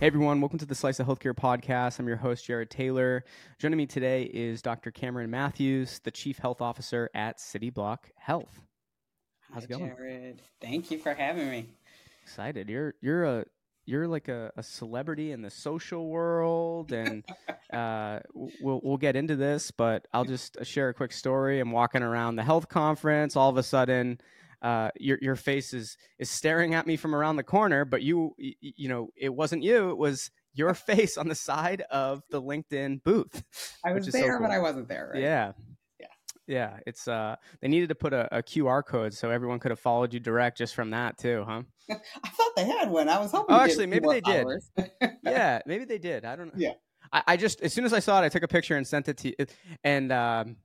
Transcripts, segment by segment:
Hey everyone, welcome to the Slice of Healthcare podcast. I'm your host, Jared Taylor. Joining me today is Dr. Cameron Matthews, the Chief Health Officer at City Block Health. How's Hi, it going? Jared. Thank you for having me. Excited. You're you're a you're like a, a celebrity in the social world, and uh, we'll we'll get into this, but I'll just share a quick story. I'm walking around the health conference. All of a sudden, uh, your your face is is staring at me from around the corner, but you you know it wasn't you. It was your face on the side of the LinkedIn booth. I was there, so cool. but I wasn't there. Right? Yeah. Yeah. Yeah. It's uh they needed to put a, a, QR code so everyone could have followed you direct just from that too, huh? I thought they had one. I was hoping. Oh, actually, maybe they did. yeah, maybe they did. I don't know. Yeah. I, I, just as soon as I saw it, I took a picture and sent it to you. And um,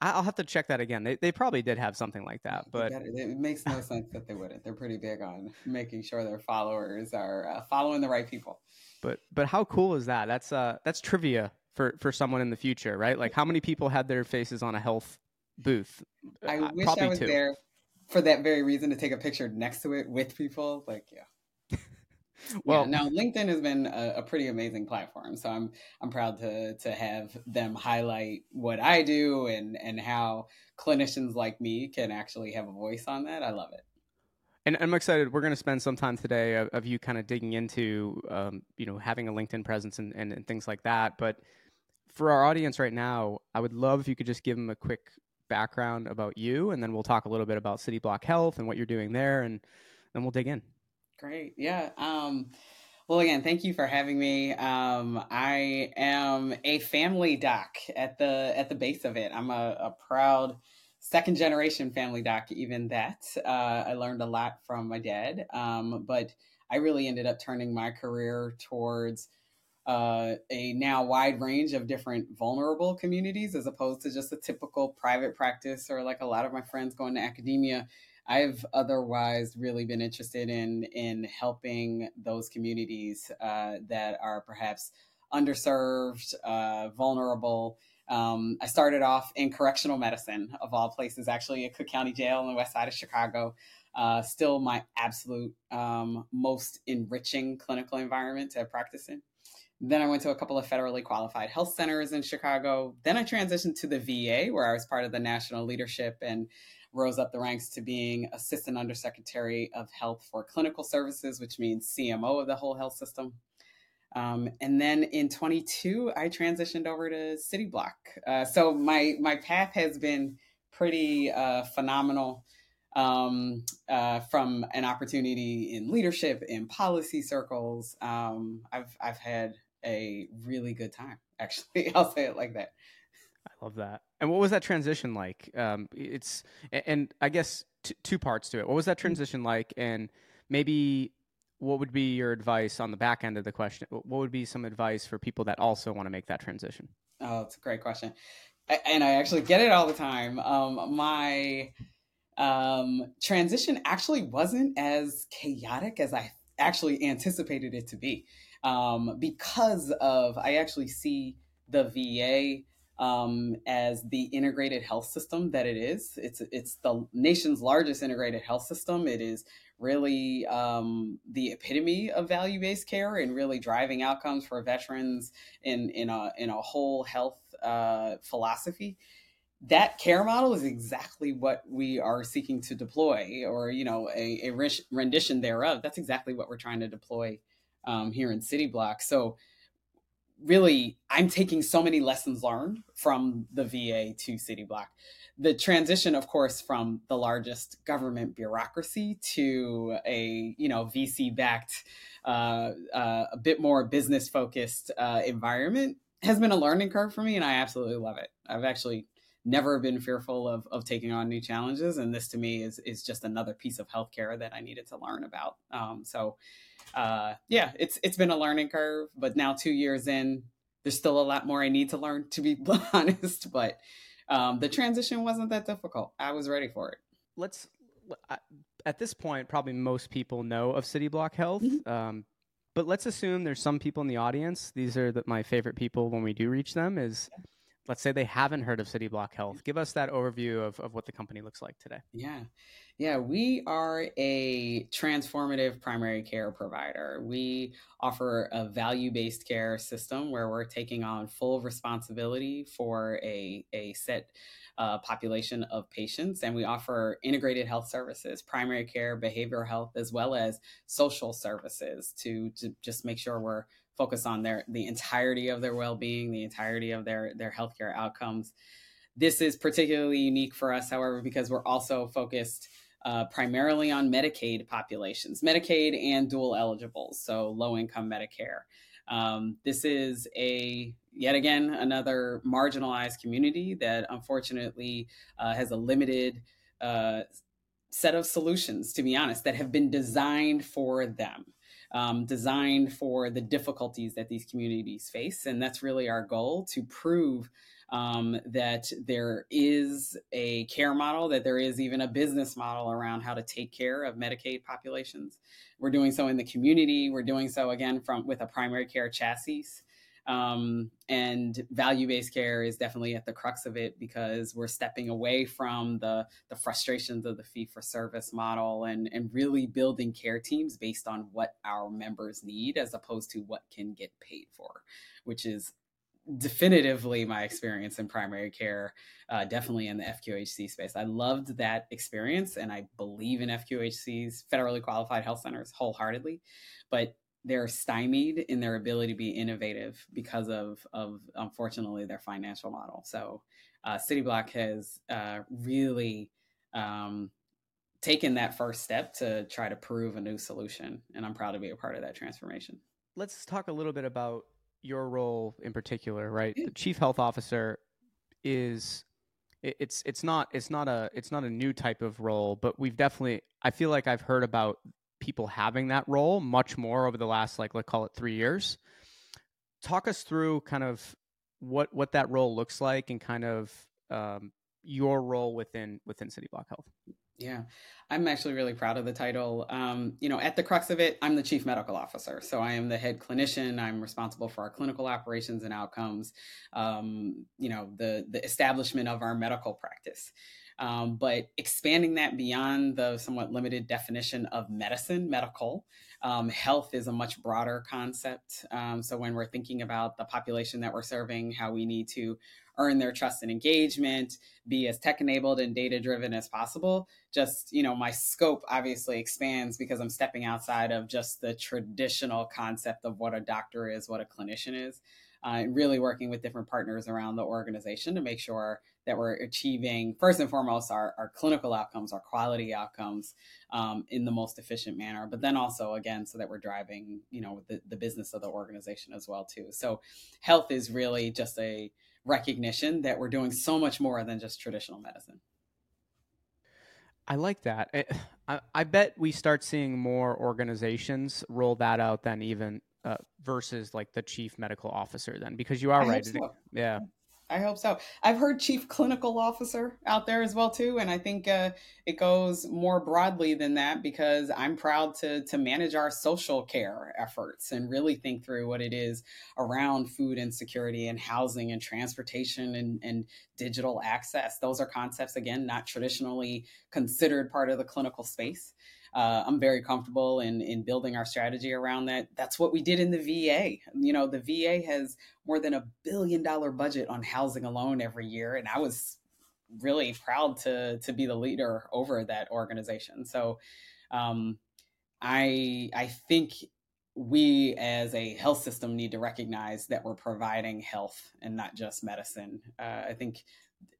I'll have to check that again. They they probably did have something like that, but it makes no sense that they wouldn't. They're pretty big on making sure their followers are uh, following the right people. But but how cool is that? That's uh that's trivia for for someone in the future, right? Like how many people had their faces on a health booth? I uh, wish I was two. there for that very reason to take a picture next to it with people. Like yeah well, yeah, now LinkedIn has been a, a, pretty amazing platform, so I'm I'm proud to to have them highlight what I do and and how clinicians like me can actually have a voice on that. I love it. And I'm excited. We're going to spend some time today of, of you kind of digging into, um, you know, having a LinkedIn presence and, and, and things like that. But for our audience right now, I would love if you could just give them a quick background about you, and then we'll talk a little bit about City Block Health and what you're doing there, and then we'll dig in. Great. Yeah. Um, well, again, thank you for having me. Um, I am a family doc at the at the base of it. I'm a, a proud second generation family doc. Even that, uh, I learned a lot from my dad. Um, but I really ended up turning my career towards uh, a now wide range of different vulnerable communities, as opposed to just a typical private practice or like a lot of my friends going to academia. I've otherwise really been interested in in helping those communities uh, that are perhaps underserved, uh, vulnerable. Um, I started off in correctional medicine, of all places, actually at Cook County Jail on the west side of Chicago. Uh, still my absolute um, most enriching clinical environment to practice in. Then I went to a couple of federally qualified health centers in Chicago. Then I transitioned to the VA, where I was part of the national leadership and rose up the ranks to being Assistant Undersecretary of Health for Clinical Services, which means CMO of the whole health system. Um, and then in 22, I transitioned over to City Block. Uh, so my my path has been pretty uh, phenomenal. Um, uh, from an opportunity in leadership, in policy circles, um, I've I've had a really good time. Actually, I'll say it like that. I love that. And what was that transition like? Um, it's and I guess t- two parts to it. What was that mm-hmm. transition like? And maybe what would be your advice on the back end of the question? What would be some advice for people that also want to make that transition? Oh, it's a great question, I, and I actually get it all the time. Um, my um, transition actually wasn't as chaotic as I actually anticipated it to be, um, because of I actually see the VA um, as the integrated health system that it is. It's it's the nation's largest integrated health system. It is really um, the epitome of value based care and really driving outcomes for veterans in in a in a whole health uh, philosophy. That care model is exactly what we are seeking to deploy, or you know, a, a rendition thereof. That's exactly what we're trying to deploy um, here in City Block. So really i'm taking so many lessons learned from the va to city block. The transition of course from the largest government bureaucracy to a you know vc backed uh, uh, a bit more business focused uh, environment has been a learning curve for me and i absolutely love it. I've actually never been fearful of, of taking on new challenges and this to me is is just another piece of healthcare that i needed to learn about. Um, so uh, yeah, it's it's been a learning curve, but now two years in, there's still a lot more I need to learn, to be honest. But um, the transition wasn't that difficult. I was ready for it. Let's at this point, probably most people know of City Block Health. Mm-hmm. Um, but let's assume there's some people in the audience. These are the, my favorite people when we do reach them. Is let's say they haven't heard of City Block Health. Give us that overview of, of what the company looks like today. Yeah. Yeah, we are a transformative primary care provider. We offer a value based care system where we're taking on full responsibility for a, a set uh, population of patients. And we offer integrated health services, primary care, behavioral health, as well as social services to, to just make sure we're focused on their the entirety of their well-being, the entirety of their their healthcare outcomes. This is particularly unique for us, however, because we're also focused uh, primarily on Medicaid populations, Medicaid and dual eligibles, so low income Medicare. Um, this is a yet again another marginalized community that unfortunately uh, has a limited uh, set of solutions, to be honest, that have been designed for them. Um, designed for the difficulties that these communities face. And that's really our goal to prove um, that there is a care model, that there is even a business model around how to take care of Medicaid populations. We're doing so in the community. We're doing so again from with a primary care chassis. Um, and value-based care is definitely at the crux of it because we're stepping away from the the frustrations of the fee-for-service model and and really building care teams based on what our members need as opposed to what can get paid for, which is definitively my experience in primary care, uh, definitely in the FQHC space. I loved that experience and I believe in FQHCs, federally qualified health centers, wholeheartedly, but they're stymied in their ability to be innovative because of, of unfortunately, their financial model. So, uh, City Block has uh, really um, taken that first step to try to prove a new solution. And I'm proud to be a part of that transformation. Let's talk a little bit about your role in particular, right? The chief health officer is it's it's not it's not a it's not a new type of role, but we've definitely I feel like I've heard about people having that role much more over the last like let's call it 3 years. Talk us through kind of what what that role looks like and kind of um, your role within within City Block Health. Yeah, I'm actually really proud of the title. Um, you know, at the crux of it, I'm the chief medical officer. So I am the head clinician. I'm responsible for our clinical operations and outcomes, um, you know, the, the establishment of our medical practice. Um, but expanding that beyond the somewhat limited definition of medicine, medical, um, health is a much broader concept. Um, so when we're thinking about the population that we're serving, how we need to earn their trust and engagement, be as tech enabled and data driven as possible. Just, you know, my scope obviously expands because I'm stepping outside of just the traditional concept of what a doctor is, what a clinician is. Uh, really working with different partners around the organization to make sure that we're achieving first and foremost our, our clinical outcomes our quality outcomes um, in the most efficient manner but then also again so that we're driving you know the, the business of the organization as well too so health is really just a recognition that we're doing so much more than just traditional medicine. I like that. Eh, I, I bet we start seeing more organizations roll that out than even uh, versus like the chief medical officer then because you are I right. So. Yeah. I hope so. I've heard chief clinical officer out there as well too, and I think uh, it goes more broadly than that because I'm proud to to manage our social care efforts and really think through what it is around food insecurity and housing and transportation and, and digital access. Those are concepts again not traditionally considered part of the clinical space uh, I'm very comfortable in in building our strategy around that. That's what we did in the VA. You know, the VA has more than a billion dollar budget on housing alone every year, and I was really proud to to be the leader over that organization. So, um, I I think we as a health system need to recognize that we're providing health and not just medicine. Uh, I think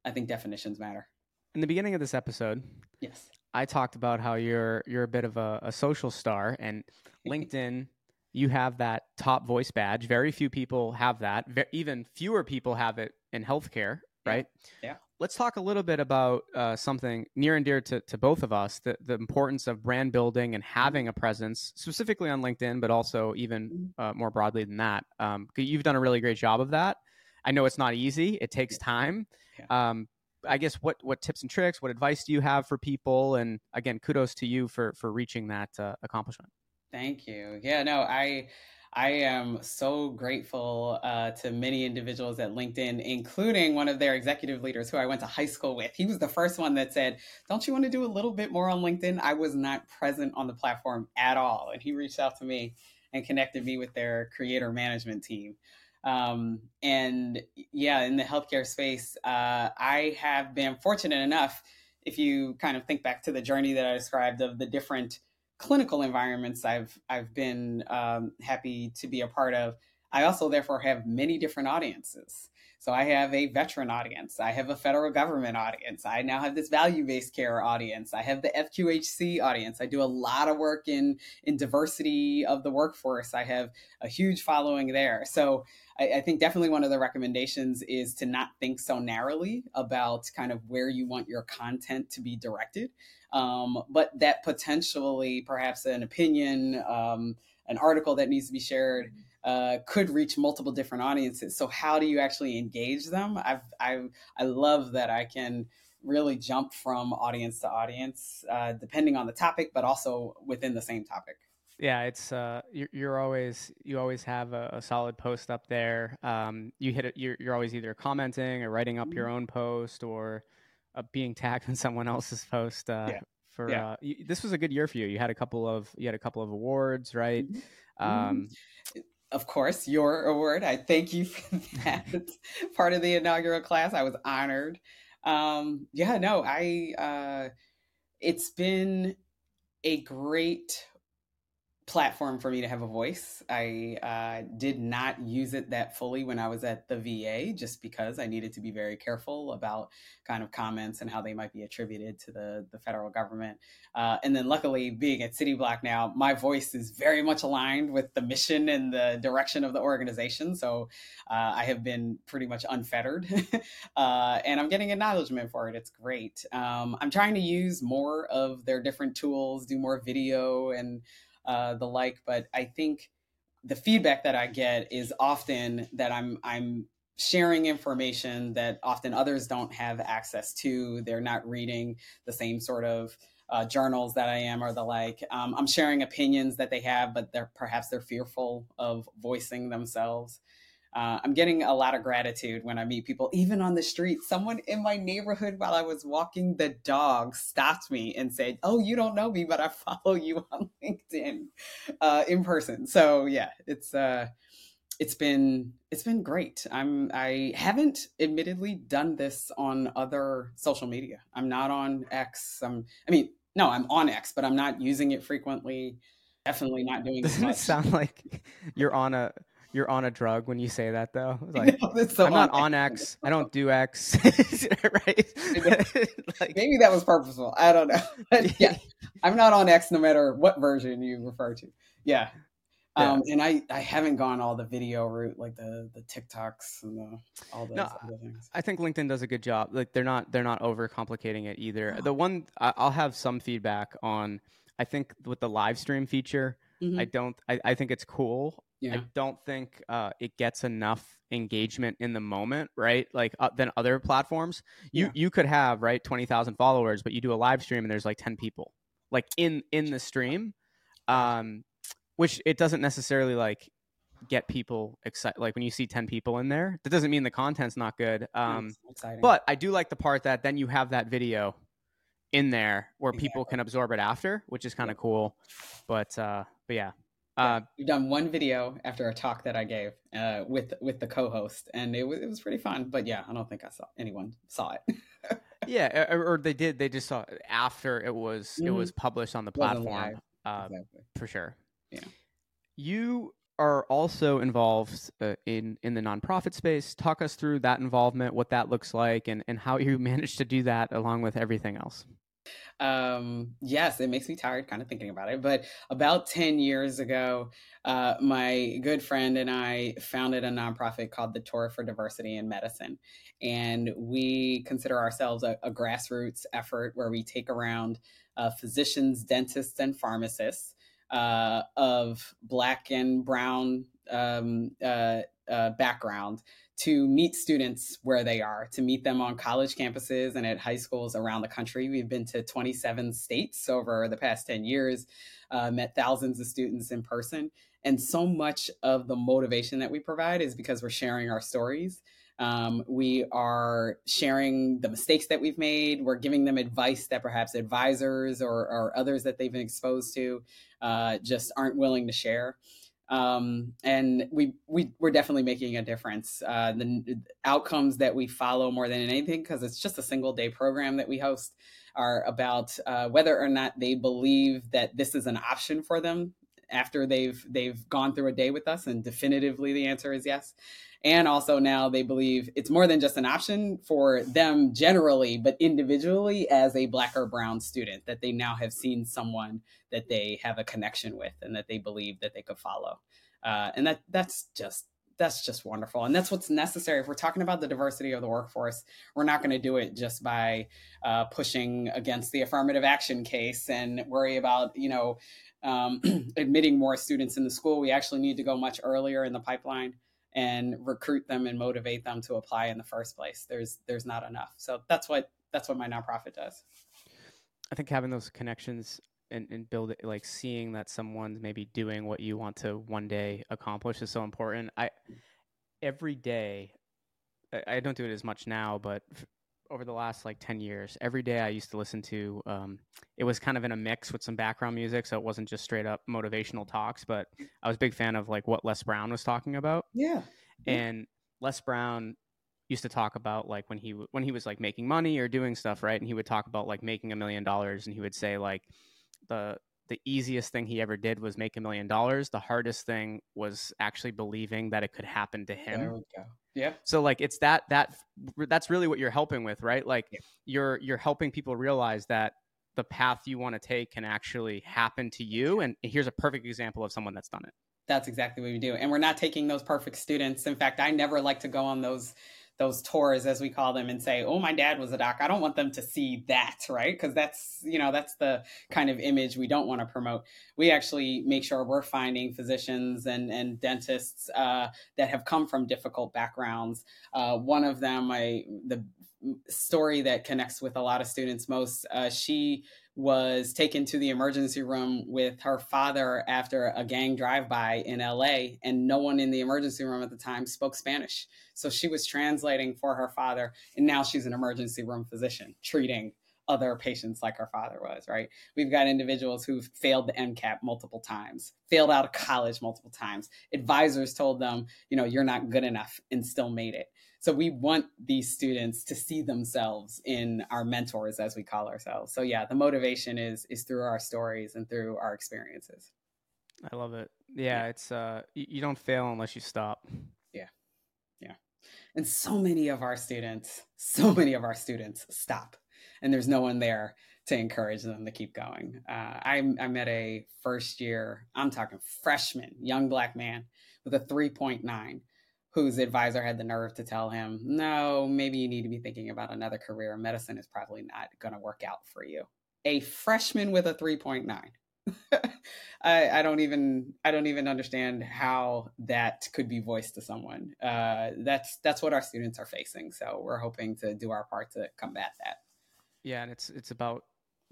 I think definitions matter. In the beginning of this episode, yes, I talked about how you're you're a bit of a, a social star, and LinkedIn, you have that top voice badge. Very few people have that. even fewer people have it in healthcare, right? Yeah. yeah. Let's talk a little bit about uh, something near and dear to, to both of us: the the importance of brand building and having a presence, specifically on LinkedIn, but also even mm-hmm. uh, more broadly than that. Um, you've done a really great job of that. I know it's not easy; it takes time. Yeah. Um, I guess what what tips and tricks, what advice do you have for people? And again, kudos to you for for reaching that uh, accomplishment. Thank you. Yeah, no, I I am so grateful uh, to many individuals at LinkedIn, including one of their executive leaders who I went to high school with. He was the first one that said, Don't you want to do a little bit more on LinkedIn? I was not present on the platform at all. And he reached out to me and connected me with their creator management team. Um, and yeah, in the healthcare space, uh, I have been fortunate enough. If you kind of think back to the journey that I described of the different clinical environments I've I've been um, happy to be a part of, I also therefore have many different audiences. So I have a veteran audience. I have a federal government audience. I now have this value-based care audience. I have the FQHC audience. I do a lot of work in in diversity of the workforce. I have a huge following there. So I, I think definitely one of the recommendations is to not think so narrowly about kind of where you want your content to be directed, um, but that potentially perhaps an opinion, um, an article that needs to be shared. Uh, could reach multiple different audiences. So how do you actually engage them? I've, I I love that I can really jump from audience to audience, uh, depending on the topic, but also within the same topic yeah it's uh you're, you're always you always have a, a solid post up there um you hit it you're, you're always either commenting or writing up your mm-hmm. own post or uh, being tagged in someone else's post uh yeah. for yeah. uh you, this was a good year for you you had a couple of you had a couple of awards right mm-hmm. um mm-hmm. of course your award i thank you for that part of the inaugural class i was honored um yeah no i uh it's been a great platform for me to have a voice. I uh, did not use it that fully when I was at the VA, just because I needed to be very careful about kind of comments and how they might be attributed to the the federal government. Uh, and then, luckily, being at City Block now, my voice is very much aligned with the mission and the direction of the organization. So uh, I have been pretty much unfettered, uh, and I'm getting acknowledgement for it. It's great. Um, I'm trying to use more of their different tools, do more video and uh, the like. But I think the feedback that I get is often that I'm I'm sharing information that often others don't have access to. They're not reading the same sort of uh, journals that I am or the like. Um, I'm sharing opinions that they have, but they're perhaps they're fearful of voicing themselves uh, I'm getting a lot of gratitude when I meet people, even on the street. Someone in my neighborhood while I was walking the dog stopped me and said, "Oh, you don't know me, but I follow you on LinkedIn uh, in person." So yeah, it's uh, it's been it's been great. I'm I haven't admittedly done this on other social media. I'm not on X. I'm I mean no, I'm on X, but I'm not using it frequently. Definitely not doing. Doesn't it sound like you're on a you're on a drug when you say that though. Like, no, so I'm not on X. I don't do X. right? like, Maybe that was purposeful. I don't know. yeah, I'm not on X no matter what version you refer to. Yeah. yeah. Um, and I, I haven't gone all the video route like the the TikToks and the, all those no, other things. I think LinkedIn does a good job. Like they're not they're not overcomplicating it either. Oh. The one I'll have some feedback on. I think with the live stream feature, mm-hmm. I don't. I, I think it's cool. Yeah. I don't think uh, it gets enough engagement in the moment, right? Like uh, than other platforms. You yeah. you could have right twenty thousand followers, but you do a live stream and there's like ten people, like in in the stream, um, which it doesn't necessarily like get people excited. Like when you see ten people in there, that doesn't mean the content's not good. Um, but I do like the part that then you have that video in there where exactly. people can absorb it after, which is kind of yeah. cool. But uh, but yeah, uh, We've done one video after a talk that I gave uh, with with the co-host, and it was it was pretty fun. But yeah, I don't think I saw anyone saw it. yeah, or, or, they did. They just saw it after it was mm-hmm. it was published on the platform uh, exactly. for sure. Yeah, you are also involved uh, in in the nonprofit space. Talk us through that involvement, what that looks like, and and how you managed to do that along with everything else. Um, yes, it makes me tired kind of thinking about it. But about 10 years ago, uh, my good friend and I founded a nonprofit called the Tour for Diversity in Medicine. And we consider ourselves a, a grassroots effort where we take around uh, physicians, dentists, and pharmacists uh, of Black and Brown um, uh, uh, background to meet students where they are, to meet them on college campuses and at high schools around the country. We've been to 27 states over the past 10 years, uh, met thousands of students in person. And so much of the motivation that we provide is because we're sharing our stories. Um, we are sharing the mistakes that we've made. We're giving them advice that perhaps advisors or, or others that they've been exposed to uh, just aren't willing to share um, and we we we're definitely making a difference. Uh, the outcomes that we follow more than anything, because it's just a single day program that we host, are about uh, whether or not they believe that this is an option for them after they've they've gone through a day with us, and definitively the answer is yes. And also now they believe it's more than just an option for them generally, but individually as a black or brown student, that they now have seen someone that they have a connection with and that they believe that they could follow. Uh, and that that's just that's just wonderful. And that's what's necessary. If we're talking about the diversity of the workforce we're not going to do it just by uh, pushing against the affirmative action case and worry about you know um, admitting more students in the school. We actually need to go much earlier in the pipeline and recruit them and motivate them to apply in the first place. There's there's not enough. So that's what that's what my nonprofit does. I think having those connections and, and build it like seeing that someone's maybe doing what you want to one day accomplish is so important. I every day I, I don't do it as much now, but over the last like 10 years every day i used to listen to um, it was kind of in a mix with some background music so it wasn't just straight up motivational talks but i was a big fan of like what les brown was talking about. Yeah, yeah. and les brown used to talk about like when he when he was like making money or doing stuff right and he would talk about like making a million dollars and he would say like the the easiest thing he ever did was make a million dollars. The hardest thing was actually believing that it could happen to him. There we go yeah. So like it's that that that's really what you're helping with, right? Like yeah. you're you're helping people realize that the path you want to take can actually happen to you and here's a perfect example of someone that's done it. That's exactly what we do. And we're not taking those perfect students. In fact, I never like to go on those those tours as we call them and say oh my dad was a doc. I don't want them to see that right? Because that's you know that's the kind of image we don't want to promote. We actually make sure we're finding physicians and and dentists uh, that have come from difficult backgrounds. Uh, one of them i the story that connects with a lot of students most uh, she was taken to the emergency room with her father after a gang drive-by in LA and no one in the emergency room at the time spoke Spanish. So she was translating for her father and now she's an emergency room physician treating other patients like our father was, right? We've got individuals who've failed the MCAT multiple times, failed out of college multiple times. Advisors told them, you know, you're not good enough and still made it. So we want these students to see themselves in our mentors, as we call ourselves. So yeah, the motivation is is through our stories and through our experiences. I love it. Yeah, yeah. it's uh, you don't fail unless you stop. Yeah, yeah. And so many of our students, so many of our students stop, and there's no one there to encourage them to keep going. Uh, I, I met a first year, I'm talking freshman, young black man with a 3.9 whose advisor had the nerve to tell him, no, maybe you need to be thinking about another career. Medicine is probably not going to work out for you. A freshman with a 3.9. I, I, don't even I don't even understand how that could be voiced to someone. Uh, that's that's what our students are facing. So we're hoping to do our part to combat that. Yeah, and it's it's about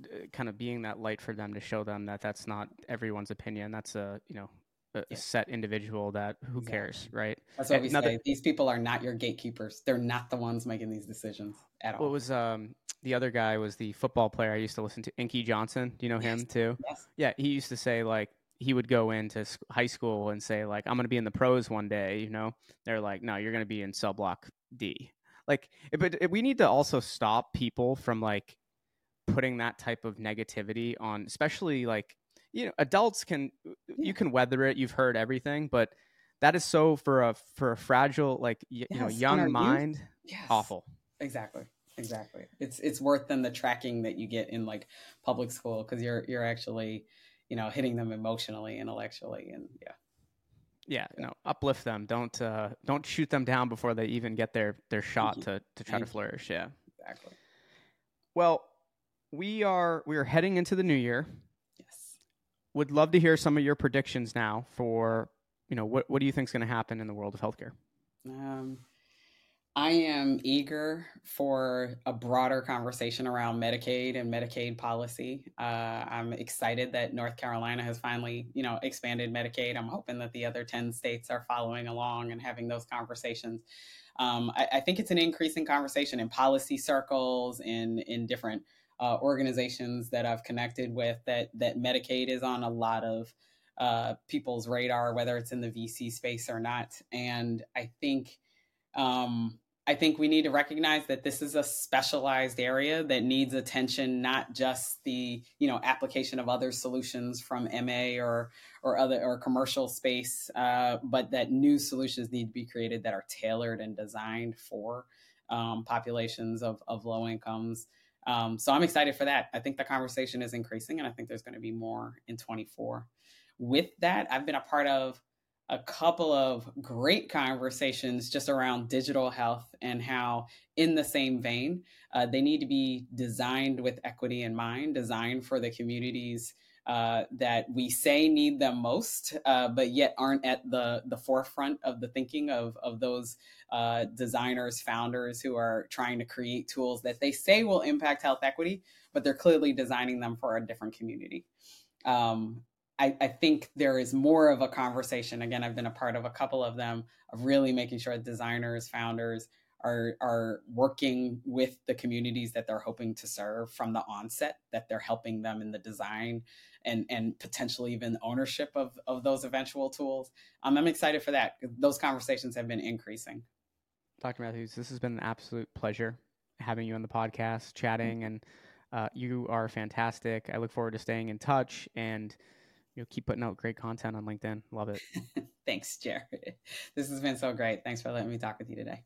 uh, kind of being that light for them to show them that that's not everyone's opinion. That's a you know a yeah. set individual that who exactly. cares, right? That's what and we another, say. These people are not your gatekeepers. They're not the ones making these decisions at all. What was um the other guy was the football player I used to listen to, Inky Johnson. Do you know yes. him too? Yes. Yeah, he used to say like he would go into high school and say like I'm going to be in the pros one day. You know, they're like, no, you're going to be in cell block D. Like, eh, but eh, we need to also stop people from like putting that type of negativity on, especially like you know adults can eh, yeah. you can weather it you've heard everything but that is so for a for a fragile like y- yes, you know young mind yes. awful exactly exactly it's it's worth than the tracking that you get in like public school because you're you're actually you know hitting them emotionally intellectually and yeah yeah, you know, uplift them. Don't uh, don't shoot them down before they even get their their shot to to try Thank to flourish. Yeah, exactly. Well, we are we are heading into the new year Yes, would love to hear some of your predictions now for you know what what do you think is going to happen in the world of healthcare? Um, I am eager for a broader conversation around Medicaid and Medicaid policy. Uh, I'm excited that North Carolina has finally, you know, expanded Medicaid. I'm hoping that the other 10 states are following along and having those conversations. Um, I, I, think it's an increasing conversation in policy circles, in in different uh, organizations that I've connected with. That that Medicaid is on a lot of uh, people's radar, whether it's in the VC space or not. And I think um, I think we need to recognize that this is a specialized area that needs attention, not just the you know application of other solutions from MA or or other or commercial space, uh, but that new solutions need to be created that are tailored and designed for um, populations of of low incomes. Um, so I'm excited for that. I think the conversation is increasing, and I think there's going to be more in 24. With that, I've been a part of a couple of great conversations just around digital health and how, in the same vein, uh, they need to be designed with equity in mind, designed for the communities uh, that we say need them most, uh, but yet aren't at the, the forefront of the thinking of, of those uh, designers, founders who are trying to create tools that they say will impact health equity, but they're clearly designing them for a different community. Um, I, I, think there is more of a conversation. Again, I've been a part of a couple of them of really making sure designers, founders are are working with the communities that they're hoping to serve from the onset, that they're helping them in the design and and potentially even ownership of of those eventual tools. Um, I'm excited for that. Those conversations have been increasing. Dr. Matthews, this has been an absolute pleasure having you on the podcast, chatting, and uh, you are fantastic. I look forward to staying in touch and you'll keep putting out great content on LinkedIn. Love it. Thanks, Jared. This has been so great. Thanks for letting me talk with you today.